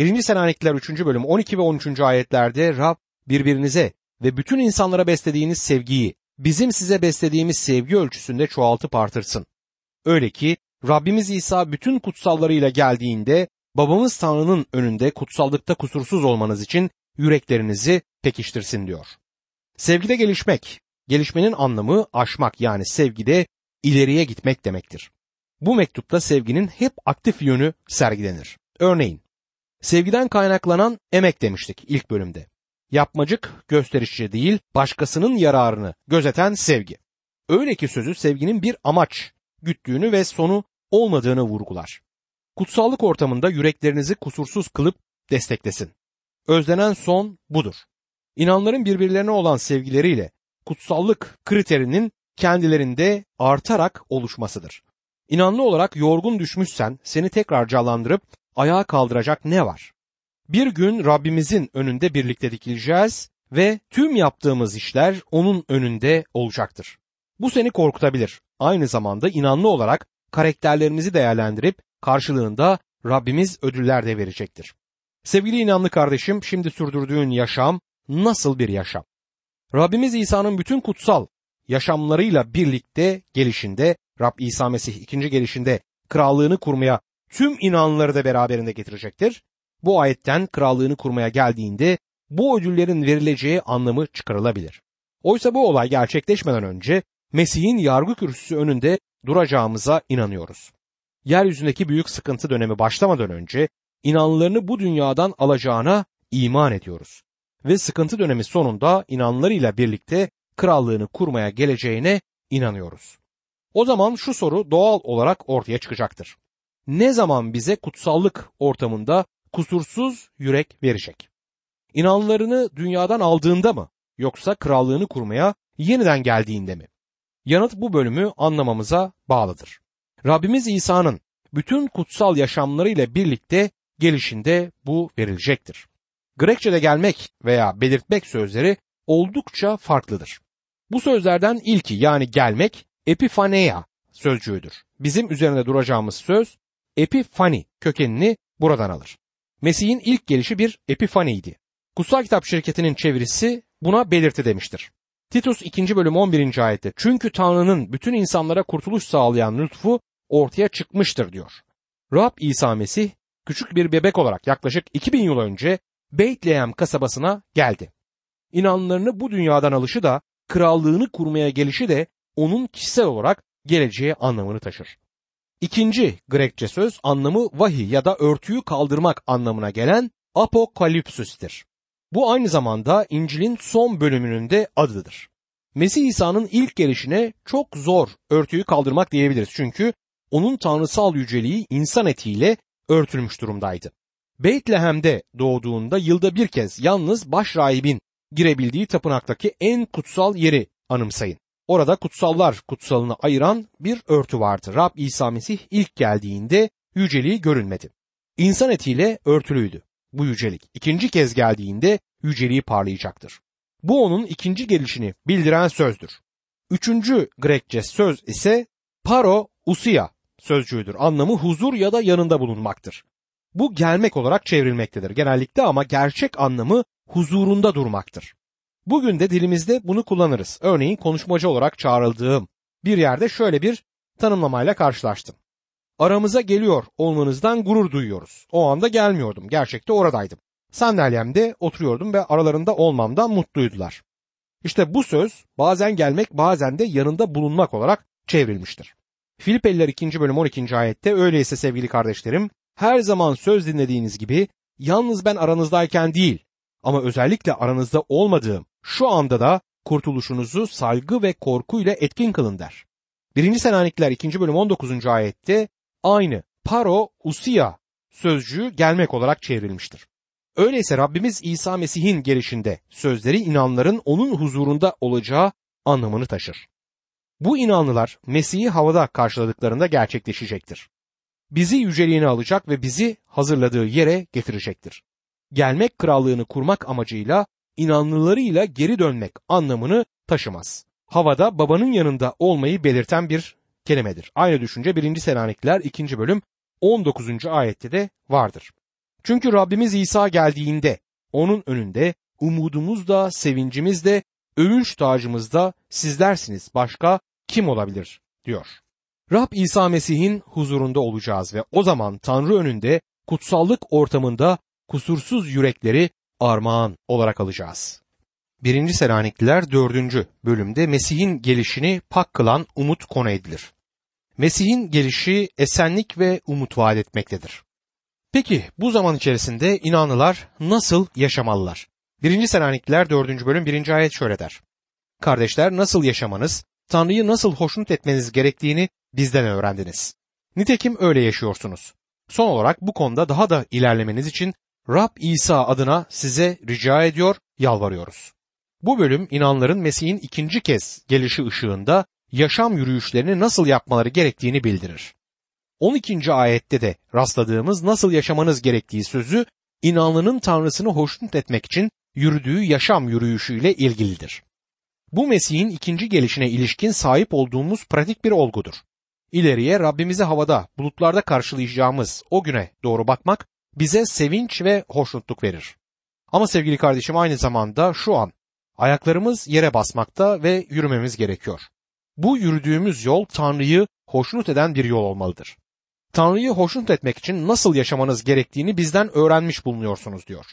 1. Selanikliler 3. bölüm 12 ve 13. ayetlerde Rab birbirinize ve bütün insanlara beslediğiniz sevgiyi bizim size beslediğimiz sevgi ölçüsünde çoğaltıp artırsın. Öyle ki Rabbimiz İsa bütün kutsallarıyla geldiğinde babamız Tanrı'nın önünde kutsallıkta kusursuz olmanız için yüreklerinizi pekiştirsin diyor. Sevgide gelişmek, gelişmenin anlamı aşmak yani sevgide ileriye gitmek demektir. Bu mektupta sevginin hep aktif yönü sergilenir. Örneğin, sevgiden kaynaklanan emek demiştik ilk bölümde. Yapmacık, gösterişçi değil, başkasının yararını gözeten sevgi. Öyle ki sözü sevginin bir amaç güttüğünü ve sonu olmadığını vurgular. Kutsallık ortamında yüreklerinizi kusursuz kılıp desteklesin. Özlenen son budur. İnanların birbirlerine olan sevgileriyle kutsallık kriterinin kendilerinde artarak oluşmasıdır. İnanlı olarak yorgun düşmüşsen seni tekrar canlandırıp ayağa kaldıracak ne var? Bir gün Rabbimizin önünde birlikte dikileceğiz ve tüm yaptığımız işler onun önünde olacaktır. Bu seni korkutabilir. Aynı zamanda inanlı olarak karakterlerimizi değerlendirip karşılığında Rabbimiz ödüller de verecektir. Sevgili inanlı kardeşim, şimdi sürdürdüğün yaşam nasıl bir yaşam? Rabbimiz İsa'nın bütün kutsal yaşamlarıyla birlikte gelişinde, Rab İsa Mesih ikinci gelişinde krallığını kurmaya tüm inanları da beraberinde getirecektir. Bu ayetten krallığını kurmaya geldiğinde bu ödüllerin verileceği anlamı çıkarılabilir. Oysa bu olay gerçekleşmeden önce Mesih'in yargı kürsüsü önünde duracağımıza inanıyoruz. Yeryüzündeki büyük sıkıntı dönemi başlamadan önce inanlarını bu dünyadan alacağına iman ediyoruz. Ve sıkıntı dönemi sonunda inanlarıyla birlikte krallığını kurmaya geleceğine inanıyoruz. O zaman şu soru doğal olarak ortaya çıkacaktır. Ne zaman bize kutsallık ortamında kusursuz yürek verecek? İnanlarını dünyadan aldığında mı yoksa krallığını kurmaya yeniden geldiğinde mi? Yanıt bu bölümü anlamamıza bağlıdır. Rabbimiz İsa'nın bütün kutsal yaşamlarıyla birlikte gelişinde bu verilecektir. Grekçe'de gelmek veya belirtmek sözleri oldukça farklıdır. Bu sözlerden ilki yani gelmek epifaneia sözcüğüdür. Bizim üzerinde duracağımız söz epifani kökenini buradan alır. Mesih'in ilk gelişi bir epifaniydi. Kutsal Kitap şirketinin çevirisi buna belirti demiştir. Titus 2. bölüm 11. ayette çünkü Tanrı'nın bütün insanlara kurtuluş sağlayan lütfu ortaya çıkmıştır diyor. Rab İsa Mesih küçük bir bebek olarak yaklaşık 2000 yıl önce Beytlehem kasabasına geldi. İnanlarını bu dünyadan alışı da krallığını kurmaya gelişi de onun kişisel olarak geleceği anlamını taşır. İkinci Grekçe söz anlamı vahiy ya da örtüyü kaldırmak anlamına gelen apokalipsüstir. Bu aynı zamanda İncil'in son bölümünün de adıdır. Mesih İsa'nın ilk gelişine çok zor örtüyü kaldırmak diyebiliriz. Çünkü onun tanrısal yüceliği insan etiyle örtülmüş durumdaydı. Beytlehem'de doğduğunda yılda bir kez yalnız baş rahibin girebildiği tapınaktaki en kutsal yeri anımsayın. Orada kutsallar kutsalını ayıran bir örtü vardı. Rab İsa Mesih ilk geldiğinde yüceliği görünmedi. İnsan etiyle örtülüydü bu yücelik. İkinci kez geldiğinde yüceliği parlayacaktır. Bu onun ikinci gelişini bildiren sözdür. Üçüncü Grekçe söz ise paro usia sözcüğüdür. Anlamı huzur ya da yanında bulunmaktır. Bu gelmek olarak çevrilmektedir genellikle ama gerçek anlamı huzurunda durmaktır. Bugün de dilimizde bunu kullanırız. Örneğin konuşmacı olarak çağrıldığım bir yerde şöyle bir tanımlamayla karşılaştım. Aramıza geliyor olmanızdan gurur duyuyoruz. O anda gelmiyordum. Gerçekte oradaydım. Sandalyemde oturuyordum ve aralarında olmamdan mutluydular. İşte bu söz bazen gelmek bazen de yanında bulunmak olarak çevrilmiştir. Filipeliler 2. bölüm 12. ayette öyleyse sevgili kardeşlerim her zaman söz dinlediğiniz gibi yalnız ben aranızdayken değil ama özellikle aranızda olmadığım şu anda da kurtuluşunuzu saygı ve korkuyla etkin kılın der. 1. Selanikliler 2. bölüm 19. ayette aynı paro usia sözcüğü gelmek olarak çevrilmiştir. Öyleyse Rabbimiz İsa Mesih'in gelişinde sözleri inanların onun huzurunda olacağı anlamını taşır. Bu inanlılar Mesih'i havada karşıladıklarında gerçekleşecektir. Bizi yüceliğine alacak ve bizi hazırladığı yere getirecektir. Gelmek krallığını kurmak amacıyla inanlılarıyla geri dönmek anlamını taşımaz. Havada babanın yanında olmayı belirten bir kelimedir. Aynı düşünce 1. Selanikliler 2. bölüm 19. ayette de vardır. Çünkü Rabbimiz İsa geldiğinde onun önünde umudumuz da sevincimiz de övünç tacımız da sizlersiniz başka kim olabilir diyor. Rab İsa Mesih'in huzurunda olacağız ve o zaman Tanrı önünde kutsallık ortamında kusursuz yürekleri armağan olarak alacağız. 1. Selanikliler 4. bölümde Mesih'in gelişini pak kılan umut konu edilir. Mesih'in gelişi esenlik ve umut vaat etmektedir. Peki bu zaman içerisinde inanlılar nasıl yaşamalılar? 1. Selanikliler 4. bölüm 1. ayet şöyle der. Kardeşler nasıl yaşamanız, Tanrı'yı nasıl hoşnut etmeniz gerektiğini bizden öğrendiniz. Nitekim öyle yaşıyorsunuz. Son olarak bu konuda daha da ilerlemeniz için Rab İsa adına size rica ediyor, yalvarıyoruz. Bu bölüm inanların Mesih'in ikinci kez gelişi ışığında yaşam yürüyüşlerini nasıl yapmaları gerektiğini bildirir. 12. ayette de rastladığımız nasıl yaşamanız gerektiği sözü inanlının Tanrısını hoşnut etmek için yürüdüğü yaşam yürüyüşüyle ilgilidir. Bu Mesih'in ikinci gelişine ilişkin sahip olduğumuz pratik bir olgudur. İleriye Rabbimizi havada, bulutlarda karşılayacağımız o güne doğru bakmak bize sevinç ve hoşnutluk verir. Ama sevgili kardeşim aynı zamanda şu an ayaklarımız yere basmakta ve yürümemiz gerekiyor. Bu yürüdüğümüz yol Tanrı'yı hoşnut eden bir yol olmalıdır. Tanrı'yı hoşnut etmek için nasıl yaşamanız gerektiğini bizden öğrenmiş bulunuyorsunuz diyor.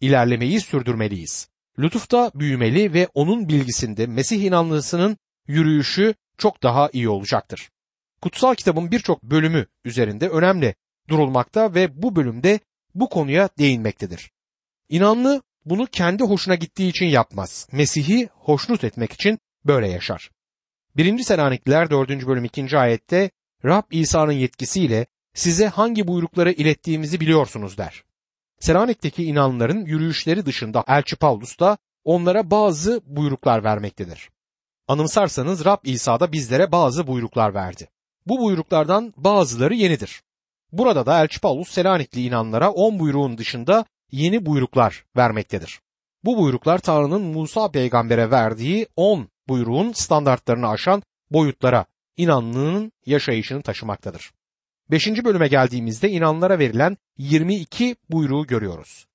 İlerlemeyi sürdürmeliyiz. Lütufta büyümeli ve onun bilgisinde Mesih inanlısının yürüyüşü çok daha iyi olacaktır. Kutsal kitabın birçok bölümü üzerinde önemli durulmakta ve bu bölümde bu konuya değinmektedir. İnanlı bunu kendi hoşuna gittiği için yapmaz. Mesih'i hoşnut etmek için böyle yaşar. 1. Selanikliler 4. bölüm 2. ayette Rab İsa'nın yetkisiyle size hangi buyrukları ilettiğimizi biliyorsunuz der. Selanik'teki inanların yürüyüşleri dışında Elçi Paulus da onlara bazı buyruklar vermektedir. Anımsarsanız Rab İsa da bizlere bazı buyruklar verdi. Bu buyruklardan bazıları yenidir. Burada da Elçi Paulus Selanikli inanlara 10 buyruğun dışında yeni buyruklar vermektedir. Bu buyruklar Tanrı'nın Musa peygambere verdiği 10 buyruğun standartlarını aşan boyutlara inanlının yaşayışını taşımaktadır. 5. bölüme geldiğimizde inanlara verilen 22 buyruğu görüyoruz.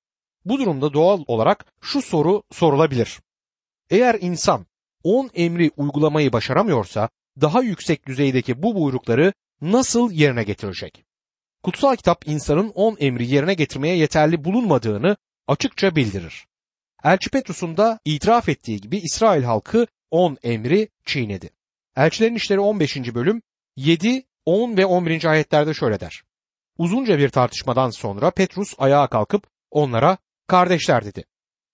Bu durumda doğal olarak şu soru sorulabilir. Eğer insan 10 emri uygulamayı başaramıyorsa daha yüksek düzeydeki bu buyrukları nasıl yerine getirecek? Kutsal kitap insanın 10 emri yerine getirmeye yeterli bulunmadığını açıkça bildirir. Elçi Petrus'un da itiraf ettiği gibi İsrail halkı 10 emri çiğnedi. Elçilerin İşleri 15. bölüm 7, 10 ve 11. ayetlerde şöyle der. Uzunca bir tartışmadan sonra Petrus ayağa kalkıp onlara kardeşler dedi.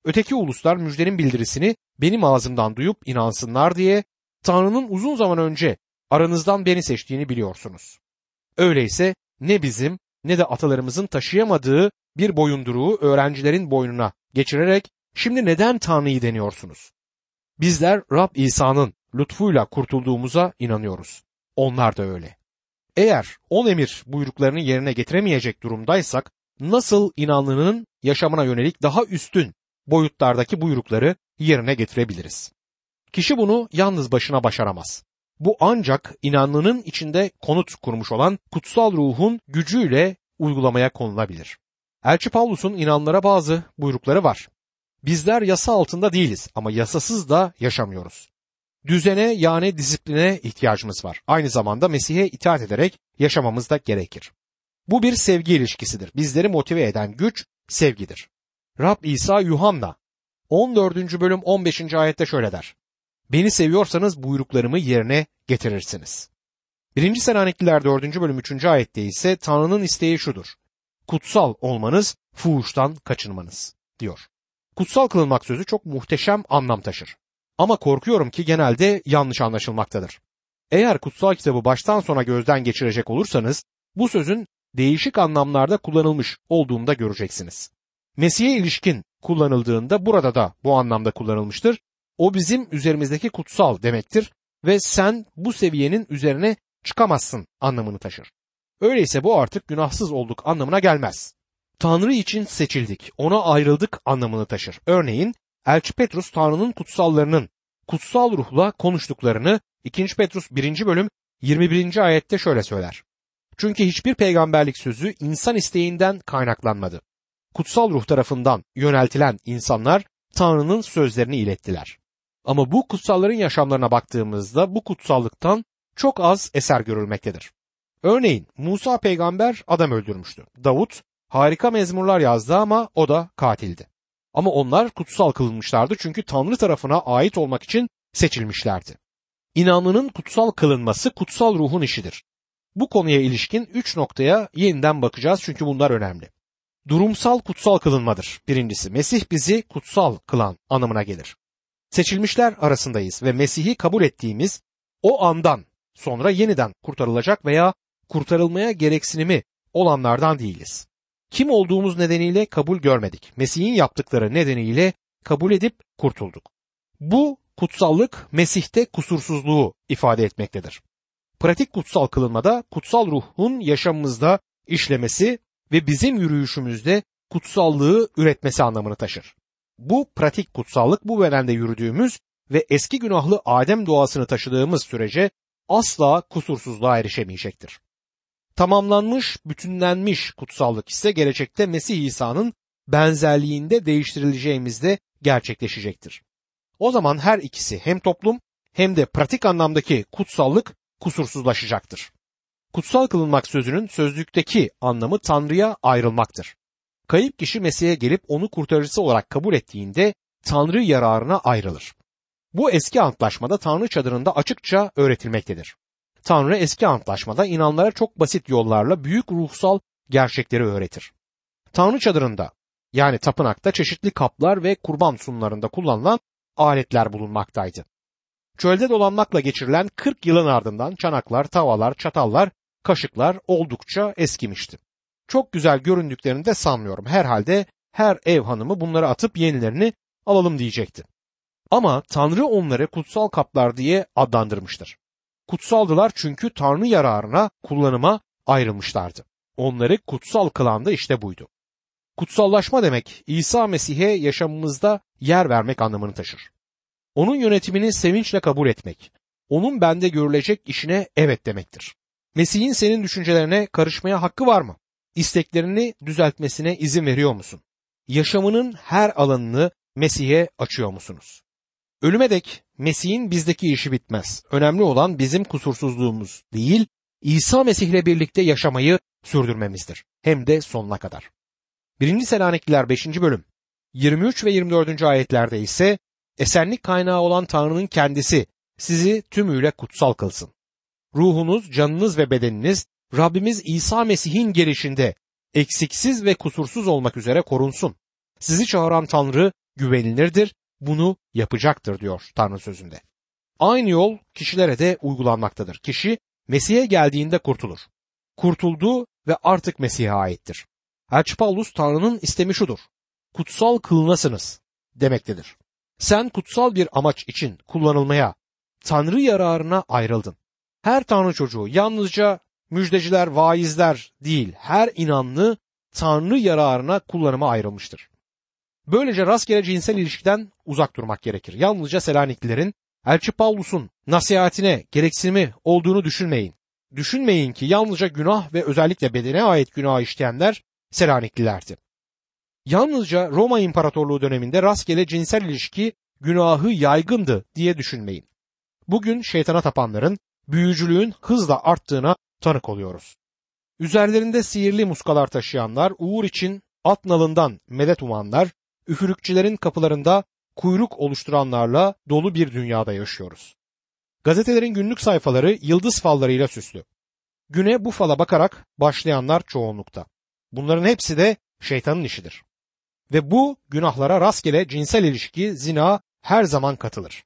Öteki uluslar müjdenin bildirisini benim ağzımdan duyup inansınlar diye Tanrı'nın uzun zaman önce aranızdan beni seçtiğini biliyorsunuz. Öyleyse ne bizim ne de atalarımızın taşıyamadığı bir boyunduruğu öğrencilerin boynuna geçirerek şimdi neden Tanrı'yı deniyorsunuz? Bizler Rab İsa'nın lütfuyla kurtulduğumuza inanıyoruz. Onlar da öyle. Eğer on emir buyruklarını yerine getiremeyecek durumdaysak nasıl inanlının yaşamına yönelik daha üstün boyutlardaki buyrukları yerine getirebiliriz? Kişi bunu yalnız başına başaramaz. Bu ancak inanlının içinde konut kurmuş olan kutsal ruhun gücüyle uygulamaya konulabilir. Elçi Pavlus'un inanlara bazı buyrukları var. Bizler yasa altında değiliz ama yasasız da yaşamıyoruz. Düzene yani disipline ihtiyacımız var. Aynı zamanda Mesih'e itaat ederek yaşamamız da gerekir. Bu bir sevgi ilişkisidir. Bizleri motive eden güç sevgidir. Rab İsa Yuhanna 14. bölüm 15. ayette şöyle der. Beni seviyorsanız buyruklarımı yerine getirirsiniz. 1. Selanikliler 4. bölüm 3. ayette ise Tanrı'nın isteği şudur. Kutsal olmanız, fuhuştan kaçınmanız diyor. Kutsal kılınmak sözü çok muhteşem anlam taşır. Ama korkuyorum ki genelde yanlış anlaşılmaktadır. Eğer kutsal kitabı baştan sona gözden geçirecek olursanız bu sözün değişik anlamlarda kullanılmış olduğunu da göreceksiniz. Mesih'e ilişkin kullanıldığında burada da bu anlamda kullanılmıştır. O bizim üzerimizdeki kutsal demektir ve sen bu seviyenin üzerine çıkamazsın anlamını taşır. Öyleyse bu artık günahsız olduk anlamına gelmez. Tanrı için seçildik, ona ayrıldık anlamını taşır. Örneğin Elçi Petrus Tanrı'nın kutsallarının kutsal ruhla konuştuklarını 2. Petrus 1. bölüm 21. ayette şöyle söyler. Çünkü hiçbir peygamberlik sözü insan isteğinden kaynaklanmadı. kutsal ruh tarafından yöneltilen insanlar Tanrı'nın sözlerini ilettiler. Ama bu kutsalların yaşamlarına baktığımızda bu kutsallıktan çok az eser görülmektedir. Örneğin Musa peygamber adam öldürmüştü. Davut harika mezmurlar yazdı ama o da katildi. Ama onlar kutsal kılınmışlardı çünkü Tanrı tarafına ait olmak için seçilmişlerdi. İnanlının kutsal kılınması kutsal ruhun işidir. Bu konuya ilişkin üç noktaya yeniden bakacağız çünkü bunlar önemli. Durumsal kutsal kılınmadır. Birincisi Mesih bizi kutsal kılan anlamına gelir. Seçilmişler arasındayız ve Mesih'i kabul ettiğimiz o andan sonra yeniden kurtarılacak veya kurtarılmaya gereksinimi olanlardan değiliz. Kim olduğumuz nedeniyle kabul görmedik. Mesih'in yaptıkları nedeniyle kabul edip kurtulduk. Bu kutsallık Mesih'te kusursuzluğu ifade etmektedir. Pratik kutsal kılınmada kutsal ruhun yaşamımızda işlemesi ve bizim yürüyüşümüzde kutsallığı üretmesi anlamını taşır. Bu pratik kutsallık bu bedende yürüdüğümüz ve eski günahlı Adem doğasını taşıdığımız sürece asla kusursuzluğa erişemeyecektir. Tamamlanmış, bütünlenmiş kutsallık ise gelecekte Mesih İsa'nın benzerliğinde değiştirileceğimizde gerçekleşecektir. O zaman her ikisi hem toplum hem de pratik anlamdaki kutsallık kusursuzlaşacaktır. Kutsal kılınmak sözünün sözlükteki anlamı Tanrı'ya ayrılmaktır. Kayıp kişi Mesih'e gelip onu kurtarıcısı olarak kabul ettiğinde Tanrı yararına ayrılır. Bu eski antlaşmada Tanrı çadırında açıkça öğretilmektedir. Tanrı eski antlaşmada inanlara çok basit yollarla büyük ruhsal gerçekleri öğretir. Tanrı çadırında yani tapınakta çeşitli kaplar ve kurban sunumlarında kullanılan aletler bulunmaktaydı. Çölde dolanmakla geçirilen 40 yılın ardından çanaklar, tavalar, çatallar, kaşıklar oldukça eskimişti. Çok güzel göründüklerini de sanmıyorum. Herhalde her ev hanımı bunları atıp yenilerini alalım diyecekti. Ama Tanrı onları kutsal kaplar diye adlandırmıştır. Kutsaldılar çünkü Tanrı yararına kullanıma ayrılmışlardı. Onları kutsal kılan da işte buydu. Kutsallaşma demek İsa Mesih'e yaşamımızda yer vermek anlamını taşır. Onun yönetimini sevinçle kabul etmek, onun bende görülecek işine evet demektir. Mesih'in senin düşüncelerine karışmaya hakkı var mı? İsteklerini düzeltmesine izin veriyor musun? Yaşamının her alanını Mesih'e açıyor musunuz? Ölüme dek Mesih'in bizdeki işi bitmez. Önemli olan bizim kusursuzluğumuz değil, İsa Mesih'le birlikte yaşamayı sürdürmemizdir. Hem de sonuna kadar. 1. Selanikliler 5. bölüm 23 ve 24. ayetlerde ise esenlik kaynağı olan Tanrı'nın kendisi sizi tümüyle kutsal kılsın. Ruhunuz, canınız ve bedeniniz Rabbimiz İsa Mesih'in gelişinde eksiksiz ve kusursuz olmak üzere korunsun. Sizi çağıran Tanrı güvenilirdir, bunu yapacaktır diyor Tanrı sözünde. Aynı yol kişilere de uygulanmaktadır. Kişi Mesih'e geldiğinde kurtulur. Kurtuldu ve artık Mesih'e aittir. Elçi Paulus Tanrı'nın istemi şudur. Kutsal kılınasınız demektedir. Sen kutsal bir amaç için kullanılmaya, Tanrı yararına ayrıldın. Her Tanrı çocuğu yalnızca müjdeciler, vaizler değil, her inanlı Tanrı yararına kullanıma ayrılmıştır. Böylece rastgele cinsel ilişkiden uzak durmak gerekir. Yalnızca Selaniklilerin Elçi Paulus'un nasihatine gereksinimi olduğunu düşünmeyin. Düşünmeyin ki yalnızca günah ve özellikle bedene ait günah işleyenler Selaniklilerdi. Yalnızca Roma İmparatorluğu döneminde rastgele cinsel ilişki günahı yaygındı diye düşünmeyin. Bugün şeytana tapanların büyücülüğün hızla arttığına tanık oluyoruz. Üzerlerinde sihirli muskalar taşıyanlar, uğur için at nalından medet umanlar, üfürükçülerin kapılarında kuyruk oluşturanlarla dolu bir dünyada yaşıyoruz. Gazetelerin günlük sayfaları yıldız fallarıyla süslü. Güne bu fala bakarak başlayanlar çoğunlukta. Bunların hepsi de şeytanın işidir. Ve bu günahlara rastgele cinsel ilişki, zina her zaman katılır.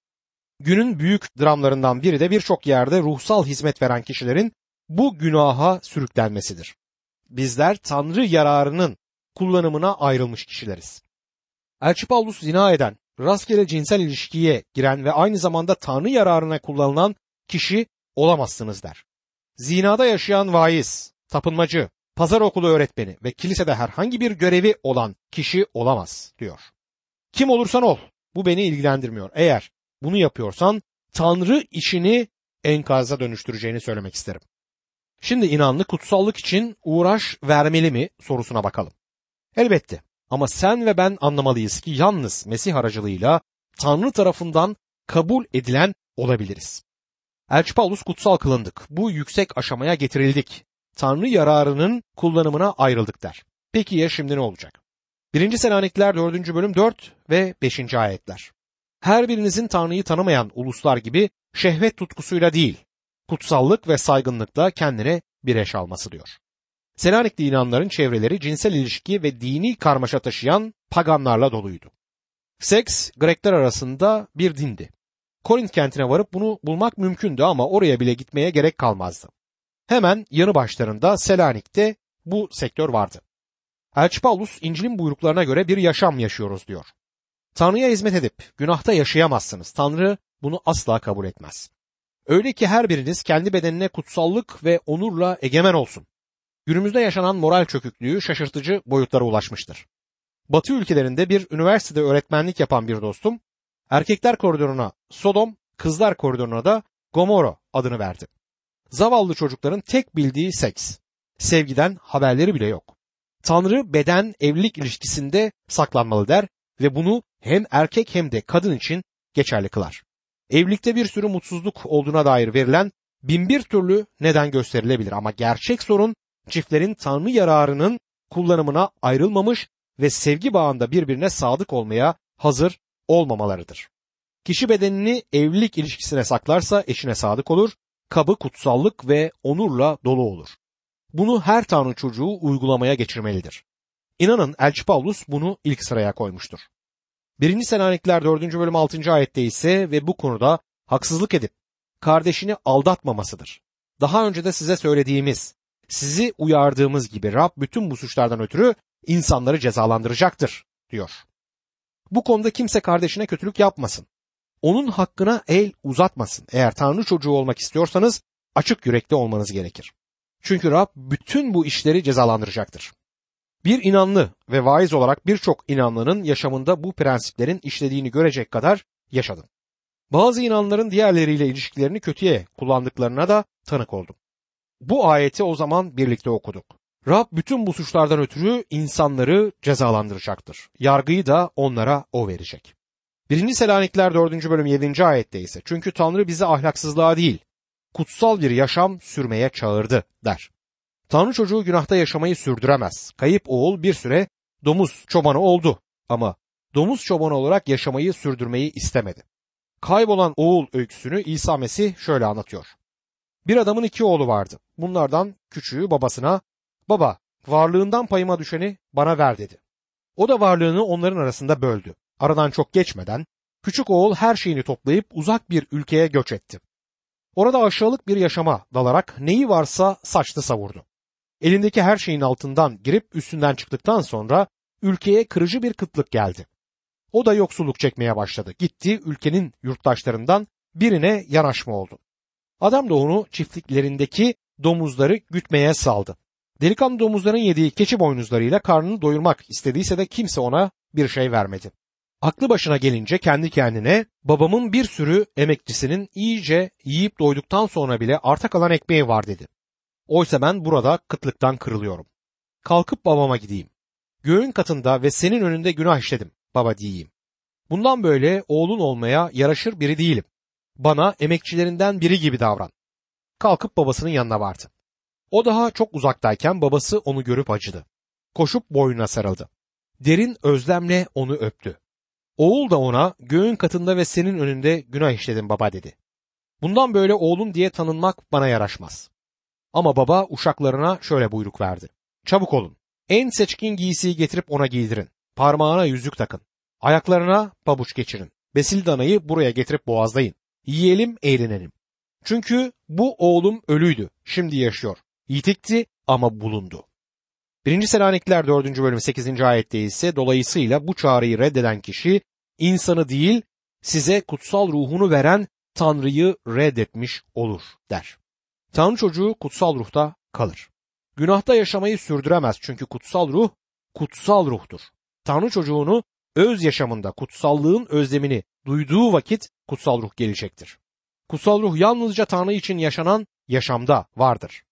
Günün büyük dramlarından biri de birçok yerde ruhsal hizmet veren kişilerin bu günaha sürüklenmesidir. Bizler Tanrı yararının kullanımına ayrılmış kişileriz. Elçi Paulus zina eden, rastgele cinsel ilişkiye giren ve aynı zamanda Tanrı yararına kullanılan kişi olamazsınız der. Zinada yaşayan vaiz, tapınmacı, pazar okulu öğretmeni ve kilisede herhangi bir görevi olan kişi olamaz diyor. Kim olursan ol, bu beni ilgilendirmiyor. Eğer bunu yapıyorsan Tanrı işini enkaza dönüştüreceğini söylemek isterim. Şimdi inanlı kutsallık için uğraş vermeli mi sorusuna bakalım. Elbette Ama sen ve ben anlamalıyız ki yalnız Mesih aracılığıyla Tanrı tarafından kabul edilen olabiliriz. Elçi Paulus kutsal kılındık. Bu yüksek aşamaya getirildik. Tanrı yararının kullanımına ayrıldık der. Peki ya şimdi ne olacak? 1. Selanikliler 4. bölüm 4 ve 5. ayetler. Her birinizin Tanrı'yı tanımayan uluslar gibi şehvet tutkusuyla değil, kutsallık ve saygınlıkla kendine bir eş alması diyor. Selanikli inanların çevreleri cinsel ilişki ve dini karmaşa taşıyan paganlarla doluydu. Seks Grekler arasında bir dindi. Korint kentine varıp bunu bulmak mümkündü ama oraya bile gitmeye gerek kalmazdı. Hemen yanı başlarında Selanik'te bu sektör vardı. Elçi Paulus İncil'in buyruklarına göre bir yaşam yaşıyoruz diyor. Tanrı'ya hizmet edip günahta yaşayamazsınız. Tanrı bunu asla kabul etmez. Öyle ki her biriniz kendi bedenine kutsallık ve onurla egemen olsun. Günümüzde yaşanan moral çöküklüğü şaşırtıcı boyutlara ulaşmıştır. Batı ülkelerinde bir üniversitede öğretmenlik yapan bir dostum, erkekler koridoruna Sodom, kızlar koridoruna da Gomorra adını verdi. Zavallı çocukların tek bildiği seks. Sevgiden haberleri bile yok. Tanrı beden evlilik ilişkisinde saklanmalı der ve bunu hem erkek hem de kadın için geçerli kılar. Evlilikte bir sürü mutsuzluk olduğuna dair verilen binbir türlü neden gösterilebilir ama gerçek sorun çiftlerin Tanrı yararının kullanımına ayrılmamış ve sevgi bağında birbirine sadık olmaya hazır olmamalarıdır. Kişi bedenini evlilik ilişkisine saklarsa eşine sadık olur, kabı kutsallık ve onurla dolu olur. Bunu her Tanrı çocuğu uygulamaya geçirmelidir. İnanın Elçi Paulus bunu ilk sıraya koymuştur. 1. Selanikler 4. bölüm 6. ayette ise ve bu konuda haksızlık edip kardeşini aldatmamasıdır. Daha önce de size söylediğimiz, sizi uyardığımız gibi Rab bütün bu suçlardan ötürü insanları cezalandıracaktır diyor. Bu konuda kimse kardeşine kötülük yapmasın. Onun hakkına el uzatmasın. Eğer Tanrı çocuğu olmak istiyorsanız açık yürekli olmanız gerekir. Çünkü Rab bütün bu işleri cezalandıracaktır. Bir inanlı ve vaiz olarak birçok inanlının yaşamında bu prensiplerin işlediğini görecek kadar yaşadım. Bazı inanların diğerleriyle ilişkilerini kötüye kullandıklarına da tanık oldum. Bu ayeti o zaman birlikte okuduk. Rab bütün bu suçlardan ötürü insanları cezalandıracaktır. Yargıyı da onlara o verecek. 1. Selanikler 4. bölüm 7. ayette ise çünkü Tanrı bizi ahlaksızlığa değil, kutsal bir yaşam sürmeye çağırdı der. Tanrı çocuğu günahta yaşamayı sürdüremez. Kayıp oğul bir süre domuz çobanı oldu ama domuz çobanı olarak yaşamayı sürdürmeyi istemedi. Kaybolan oğul öyküsünü İsa Mesih şöyle anlatıyor. Bir adamın iki oğlu vardı. Bunlardan küçüğü babasına, baba varlığından payıma düşeni bana ver dedi. O da varlığını onların arasında böldü. Aradan çok geçmeden küçük oğul her şeyini toplayıp uzak bir ülkeye göç etti. Orada aşağılık bir yaşama dalarak neyi varsa saçtı savurdu. Elindeki her şeyin altından girip üstünden çıktıktan sonra ülkeye kırıcı bir kıtlık geldi. O da yoksulluk çekmeye başladı. Gitti ülkenin yurttaşlarından birine yanaşma oldu. Adam da onu çiftliklerindeki domuzları gütmeye saldı. Delikanlı domuzların yediği keçi boynuzlarıyla karnını doyurmak istediyse de kimse ona bir şey vermedi. Aklı başına gelince kendi kendine babamın bir sürü emekçisinin iyice yiyip doyduktan sonra bile arta kalan ekmeği var dedi. Oysa ben burada kıtlıktan kırılıyorum. Kalkıp babama gideyim. Göğün katında ve senin önünde günah işledim baba diyeyim. Bundan böyle oğlun olmaya yaraşır biri değilim. Bana emekçilerinden biri gibi davran. Kalkıp babasının yanına vardı. O daha çok uzaktayken babası onu görüp acıdı. Koşup boynuna sarıldı. Derin özlemle onu öptü. Oğul da ona göğün katında ve senin önünde günah işledim baba dedi. Bundan böyle oğlum diye tanınmak bana yaraşmaz. Ama baba uşaklarına şöyle buyruk verdi. Çabuk olun. En seçkin giysiyi getirip ona giydirin. Parmağına yüzük takın. Ayaklarına pabuç geçirin. Besil danayı buraya getirip boğazlayın. Yiyelim, eğlenelim. Çünkü bu oğlum ölüydü, şimdi yaşıyor. Yitikti ama bulundu. 1. Selanikler 4. bölüm 8. ayette ise dolayısıyla bu çağrıyı reddeden kişi insanı değil size kutsal ruhunu veren Tanrı'yı reddetmiş olur der. Tanrı çocuğu kutsal ruhta kalır. Günahta yaşamayı sürdüremez çünkü kutsal ruh kutsal ruhtur. Tanrı çocuğunu öz yaşamında kutsallığın özlemini duyduğu vakit kutsal ruh gelecektir. Kutsal ruh yalnızca Tanrı için yaşanan yaşamda vardır.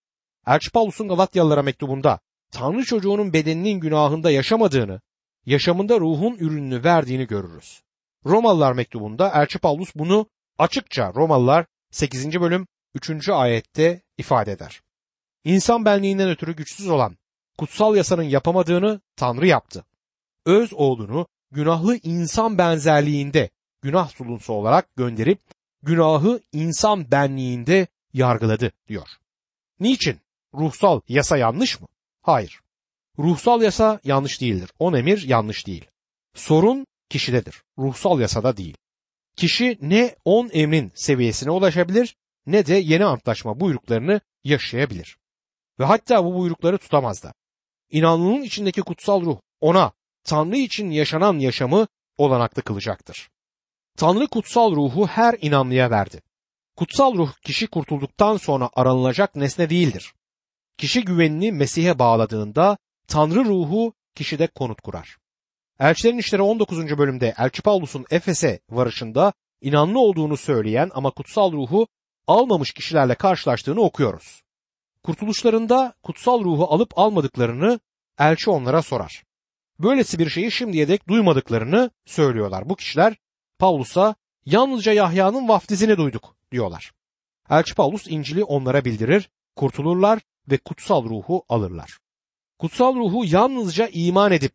Elçi Paulus'un Galatyalılara mektubunda Tanrı çocuğunun bedeninin günahında yaşamadığını, yaşamında ruhun ürününü verdiğini görürüz. Romalılar mektubunda Elçi Paulus bunu açıkça Romalılar 8. bölüm 3. ayette ifade eder. İnsan benliğinden ötürü güçsüz olan kutsal yasanın yapamadığını Tanrı yaptı. Öz oğlunu günahlı insan benzerliğinde günah sulunusu olarak gönderip günahı insan benliğinde yargıladı diyor. Niçin? Ruhsal yasa yanlış mı? Hayır. Ruhsal yasa yanlış değildir. On emir yanlış değil. Sorun kişidedir. Ruhsal yasada değil. Kişi ne on emrin seviyesine ulaşabilir ne de yeni antlaşma buyruklarını yaşayabilir. Ve hatta bu buyrukları tutamaz da. İnanlının içindeki kutsal ruh ona Tanrı için yaşanan yaşamı olanaklı kılacaktır. Tanrı kutsal ruhu her inanlıya verdi. Kutsal ruh kişi kurtulduktan sonra aranılacak nesne değildir. Kişi güvenini Mesih'e bağladığında Tanrı ruhu kişide konut kurar. Elçilerin İşleri 19. bölümde Elçi Paulus'un Efes'e varışında inanlı olduğunu söyleyen ama kutsal ruhu almamış kişilerle karşılaştığını okuyoruz. Kurtuluşlarında kutsal ruhu alıp almadıklarını elçi onlara sorar. Böylesi bir şeyi şimdiye dek duymadıklarını söylüyorlar. Bu kişiler Paulus'a yalnızca Yahya'nın vaftizini duyduk diyorlar. Elçi Paulus İncil'i onlara bildirir, kurtulurlar ve kutsal ruhu alırlar. Kutsal ruhu yalnızca iman edip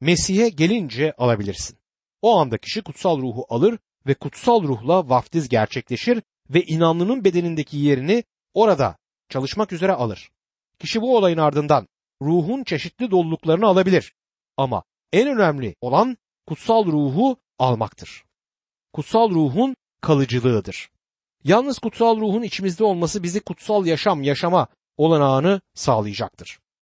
Mesih'e gelince alabilirsin. O anda kişi kutsal ruhu alır ve kutsal ruhla vaftiz gerçekleşir ve inanlının bedenindeki yerini orada çalışmak üzere alır. Kişi bu olayın ardından ruhun çeşitli doluluklarını alabilir. Ama en önemli olan kutsal ruhu almaktır. Kutsal ruhun kalıcılığıdır. Yalnız kutsal ruhun içimizde olması bizi kutsal yaşam yaşama olanağını sağlayacaktır.